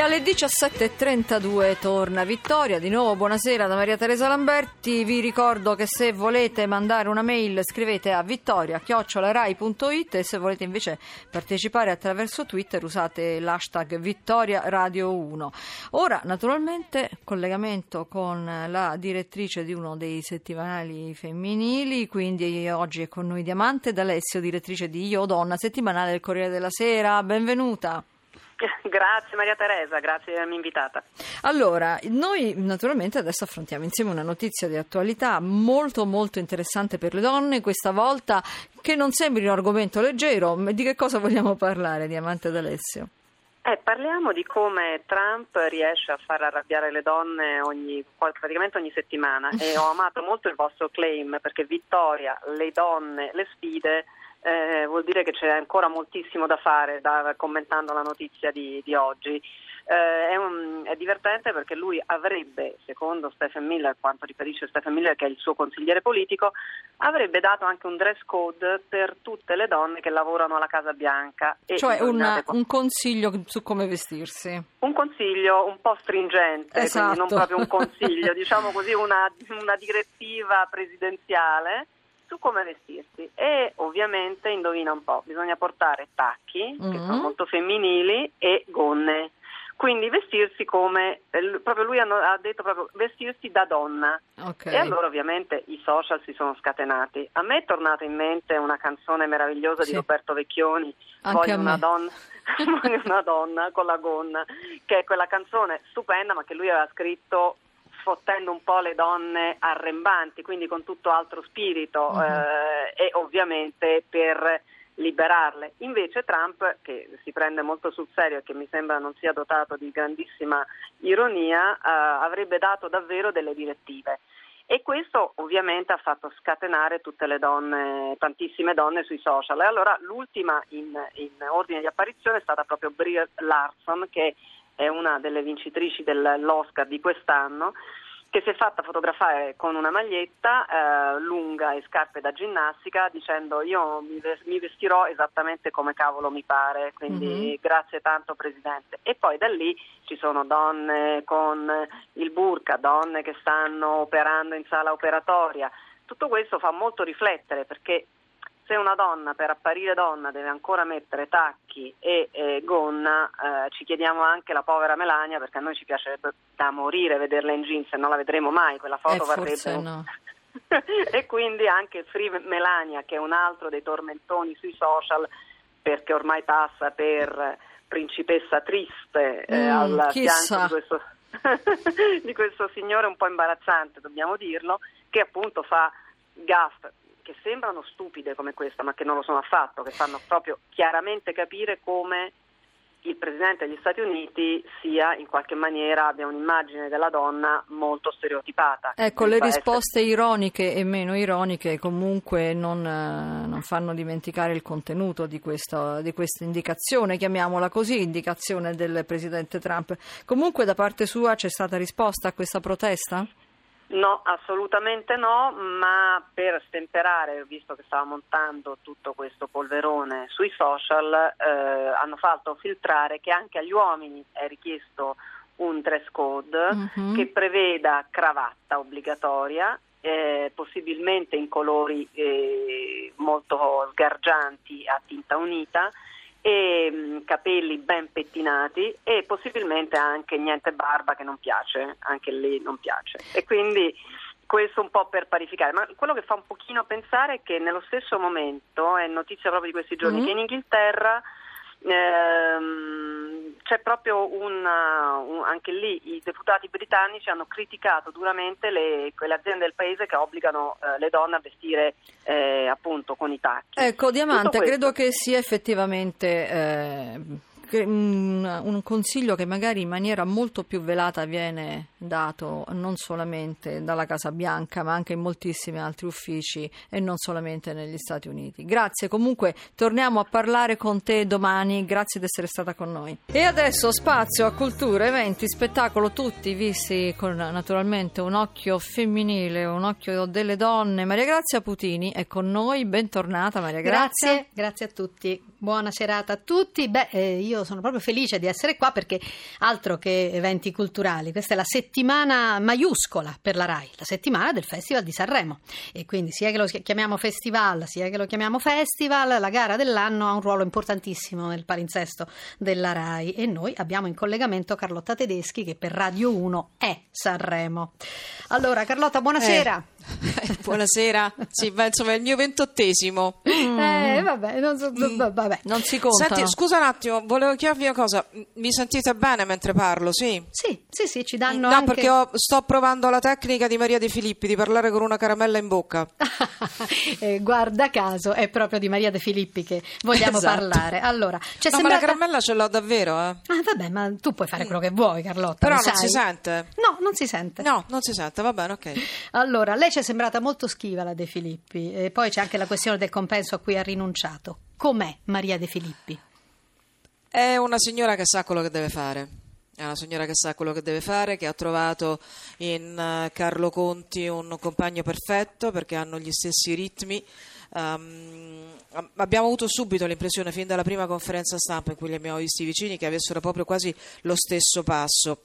Alle 17.32 torna Vittoria. Di nuovo buonasera da Maria Teresa Lamberti. Vi ricordo che se volete mandare una mail scrivete a vittoria.rai.it e se volete invece partecipare attraverso Twitter usate l'hashtag Vittoria Radio 1. Ora naturalmente collegamento con la direttrice di uno dei settimanali femminili, quindi oggi è con noi Diamante D'Alessio, direttrice di Io Donna, settimanale del Corriere della Sera. Benvenuta. Grazie Maria Teresa, grazie di avermi invitata. Allora, noi naturalmente adesso affrontiamo insieme una notizia di attualità molto molto interessante per le donne, questa volta che non sembri un argomento leggero, di che cosa vogliamo parlare, Diamante d'Alessio? Eh, parliamo di come Trump riesce a far arrabbiare le donne ogni, praticamente ogni settimana e ho amato molto il vostro claim perché vittoria, le donne, le sfide eh, vuol dire che c'è ancora moltissimo da fare da, commentando la notizia di, di oggi. Eh, è, un, è, divertente perché lui avrebbe, secondo Stephen Miller, quanto riferisce Stephen Miller, che è il suo consigliere politico, avrebbe dato anche un dress code per tutte le donne che lavorano alla Casa Bianca. cioè una, un consiglio su come vestirsi. Un consiglio un po' stringente, esatto. non proprio un consiglio, diciamo così una, una direttiva presidenziale su come vestirsi e ovviamente indovina un po', bisogna portare tacchi mm-hmm. che sono molto femminili e gonne. Quindi vestirsi come, eh, proprio lui ha detto proprio vestirsi da donna. Okay. E allora ovviamente i social si sono scatenati. A me è tornata in mente una canzone meravigliosa sì. di Roberto Vecchioni, Anche Voglio una donna. Voglio una donna con la gonna, che è quella canzone stupenda ma che lui aveva scritto sfottendo un po' le donne arrembanti, quindi con tutto altro spirito uh-huh. eh, e ovviamente per liberarle. Invece Trump, che si prende molto sul serio e che mi sembra non sia dotato di grandissima ironia, eh, avrebbe dato davvero delle direttive. E questo ovviamente ha fatto scatenare tutte le donne, tantissime donne sui social. E allora l'ultima in, in ordine di apparizione è stata proprio Brie Larson, che è una delle vincitrici dell'Oscar di quest'anno, che si è fatta fotografare con una maglietta eh, lunga e scarpe da ginnastica dicendo io mi vestirò esattamente come cavolo mi pare, quindi mm-hmm. grazie tanto Presidente. E poi da lì ci sono donne con il burka, donne che stanno operando in sala operatoria. Tutto questo fa molto riflettere perché se una donna per apparire donna deve ancora mettere tacchi e eh, gonna, eh, ci chiediamo anche la povera Melania perché a noi ci piacerebbe da morire vederla in jeans e non la vedremo mai, quella foto eh, varrebbe... No. e quindi anche Free Melania che è un altro dei tormentoni sui social perché ormai passa per principessa triste eh, mm, al chissà. fianco di questo, di questo signore un po' imbarazzante, dobbiamo dirlo, che appunto fa gaff che sembrano stupide come questa, ma che non lo sono affatto, che fanno proprio chiaramente capire come il Presidente degli Stati Uniti sia in qualche maniera abbia un'immagine della donna molto stereotipata. Ecco, le risposte essere... ironiche e meno ironiche comunque non, non fanno dimenticare il contenuto di questa, di questa, indicazione, chiamiamola così, indicazione del Presidente Trump. Comunque da parte sua c'è stata risposta a questa protesta? No, assolutamente no, ma per stemperare, visto che stava montando tutto questo polverone sui social, eh, hanno fatto filtrare che anche agli uomini è richiesto un dress code uh-huh. che preveda cravatta obbligatoria, eh, possibilmente in colori eh, molto sgargianti a tinta unita e mh, mm, capelli ben pettinati e possibilmente anche niente barba che non piace, anche lì non piace. E quindi questo un po' per parificare, ma quello che fa un pochino pensare è che nello stesso momento, è notizia proprio di questi giorni, mm-hmm. che in Inghilterra ehm, c'è proprio una, un, anche lì i deputati britannici hanno criticato duramente le, quelle aziende del paese che obbligano eh, le donne a vestire eh, appunto con i tacchi. Ecco, Diamante, credo che sia effettivamente... Un, un, consiglio che magari in maniera molto più velata viene dato non solamente dalla Casa Bianca ma anche in moltissimi altri uffici e non solamente negli Stati Uniti. Grazie, comunque torniamo a parlare con te domani, grazie di essere stata con noi. E adesso spazio a cultura, eventi, spettacolo, tutti visti con naturalmente un occhio femminile, un occhio delle donne. Maria Grazia Putini è con noi, bentornata Maria Grazia. Grazie, grazie a tutti. Buona serata a tutti. Beh, eh, io sono proprio felice di essere qua perché altro che eventi culturali, questa è la settimana maiuscola per la RAI, la settimana del Festival di Sanremo. E quindi sia che lo chiamiamo festival, sia che lo chiamiamo festival, la gara dell'anno ha un ruolo importantissimo nel palinsesto della RAI e noi abbiamo in collegamento Carlotta Tedeschi che per Radio 1 è Sanremo. Allora, Carlotta, buonasera. Eh, buonasera, sì, insomma è il mio ventottesimo. Eh, vabbè, non, so, vabbè. Non si conta. Senti, scusa un attimo, volevo chiedervi una cosa. Mi sentite bene mentre parlo, sì? Sì, sì, sì, ci danno No, anche... perché ho- sto provando la tecnica di Maria De Filippi di parlare con una caramella in bocca. Eh, guarda caso, è proprio di Maria De Filippi che vogliamo Esatto. parlare. Allora, c'è no, ma la sembrata... caramella ce l'ho davvero, eh. Ah, vabbè, ma tu puoi fare quello che vuoi, Carlotta. Però non sai. si sente. No, non si sente. No, non si sente, va bene, ok. Allora, lei ci è sembrata molto schiva la De Filippi e poi c'è anche la questione del compenso a cui ha rinunciato. Com'è Maria De Filippi? È una signora che sa quello che deve fare. È una signora che sa quello che deve fare, che ha trovato in eh, Carlo Conti un compagno perfetto perché hanno gli stessi ritmi. Um, abbiamo avuto subito l'impressione, fin dalla prima conferenza stampa in cui li abbiamo visti vicini, che avessero proprio quasi lo stesso passo.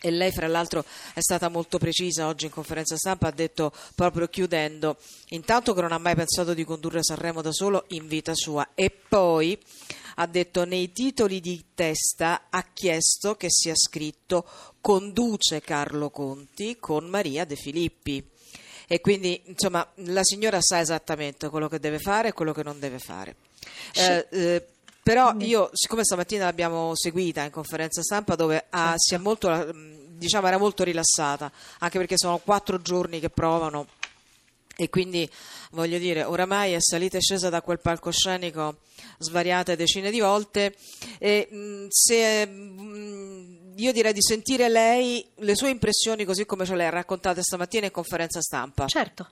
E lei, fra l'altro, è stata molto precisa oggi in conferenza stampa, ha detto proprio chiudendo, intanto che non ha mai pensato di condurre Sanremo da solo in vita sua e poi ha detto nei titoli di testa ha chiesto che sia scritto conduce Carlo Conti con Maria De Filippi. E quindi, insomma, la signora sa esattamente quello che deve fare e quello che non deve fare. Eh, eh, però io, siccome stamattina l'abbiamo seguita in conferenza stampa dove ha- si è molto, diciamo, era molto rilassata, anche perché sono quattro giorni che provano e quindi voglio dire, oramai è salita e scesa da quel palcoscenico svariate decine di volte e mh, se mh, io direi di sentire lei le sue impressioni così come ce le ha raccontate stamattina in conferenza stampa. Certo.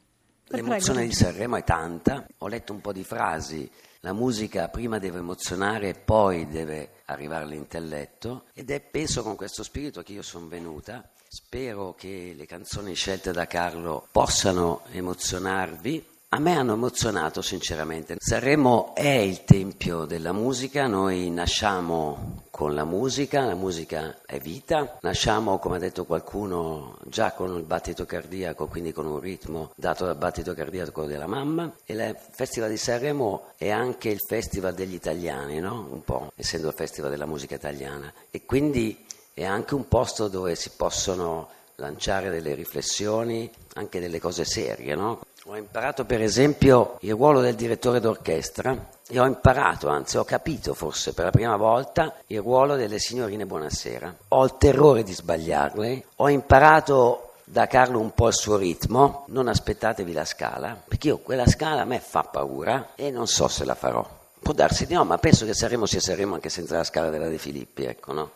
L'emozione di Sanremo è tanta, ho letto un po' di frasi, la musica prima deve emozionare e poi deve arrivare all'intelletto ed è penso con questo spirito che io sono venuta, spero che le canzoni scelte da Carlo possano emozionarvi. A me hanno emozionato sinceramente. Sanremo è il tempio della musica, noi nasciamo con la musica, la musica è vita, nasciamo come ha detto qualcuno già con il battito cardiaco, quindi con un ritmo dato dal battito cardiaco della mamma e il Festival di Sanremo è anche il festival degli italiani, no? Un po', essendo il festival della musica italiana e quindi è anche un posto dove si possono lanciare delle riflessioni, anche delle cose serie, no? Ho imparato per esempio il ruolo del direttore d'orchestra e ho imparato, anzi ho capito forse per la prima volta il ruolo delle signorine Buonasera. Ho il terrore di sbagliarle, ho imparato da Carlo un po' il suo ritmo, non aspettatevi la scala, perché io quella scala a me fa paura e non so se la farò. Può darsi di no, ma penso che saremo sia saremo anche senza la scala della De Filippi, ecco, no?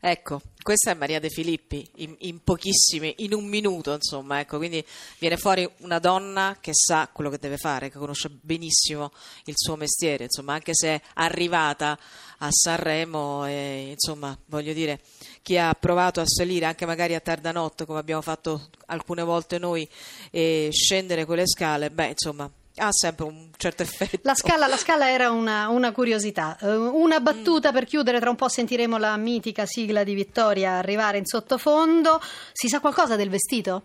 Ecco, questa è Maria De Filippi, in, in pochissimi, in un minuto, insomma, ecco, quindi viene fuori una donna che sa quello che deve fare, che conosce benissimo il suo mestiere, insomma, anche se è arrivata a Sanremo, e, insomma, voglio dire, chi ha provato a salire anche magari a tarda notte, come abbiamo fatto alcune volte noi, e scendere quelle scale, beh, insomma, ha sempre un certo effetto. La scala, la scala era una, una curiosità. Eh, una battuta per chiudere, tra un po' sentiremo la mitica sigla di Vittoria arrivare in sottofondo. Si sa qualcosa del vestito?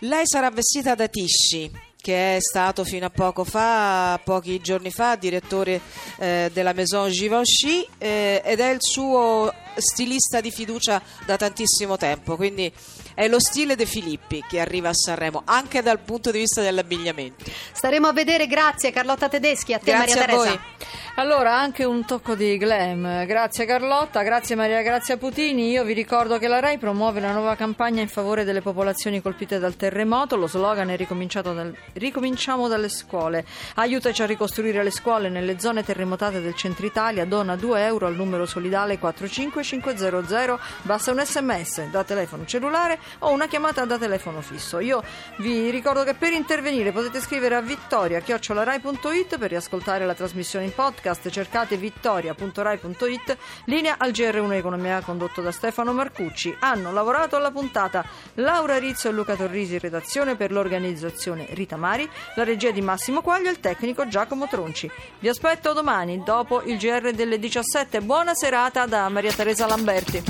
Lei sarà vestita da Tisci, che è stato fino a poco fa, pochi giorni fa, direttore eh, della Maison Givenchy eh, ed è il suo stilista di fiducia da tantissimo tempo, quindi è lo stile De Filippi che arriva a Sanremo, anche dal punto di vista dell'abbigliamento. Staremo a vedere, grazie Carlotta Tedeschi, a te Grazie Maria a Teresa. voi. Allora, anche un tocco di glam. Grazie Carlotta, grazie Maria Grazia Putini. Io vi ricordo che la RAI promuove una nuova campagna in favore delle popolazioni colpite dal terremoto. Lo slogan è ricominciato dal- ricominciamo dalle scuole. Aiutaci a ricostruire le scuole nelle zone terremotate del centro Italia. Dona 2 euro al numero solidale 45500. Basta un sms da telefono cellulare o una chiamata da telefono fisso. Io vi ricordo che per intervenire potete scrivere a vittoria.rai.it per riascoltare la trasmissione in podcast. Cercate vittoria.rai.it. Linea al GR1 Economia condotto da Stefano Marcucci. Hanno lavorato alla puntata Laura Rizzo e Luca Torrisi in redazione per l'organizzazione Rita Mari, la regia di Massimo Quaglio e il tecnico Giacomo Tronci. Vi aspetto domani dopo il GR delle 17. Buona serata da Maria Teresa Lamberti.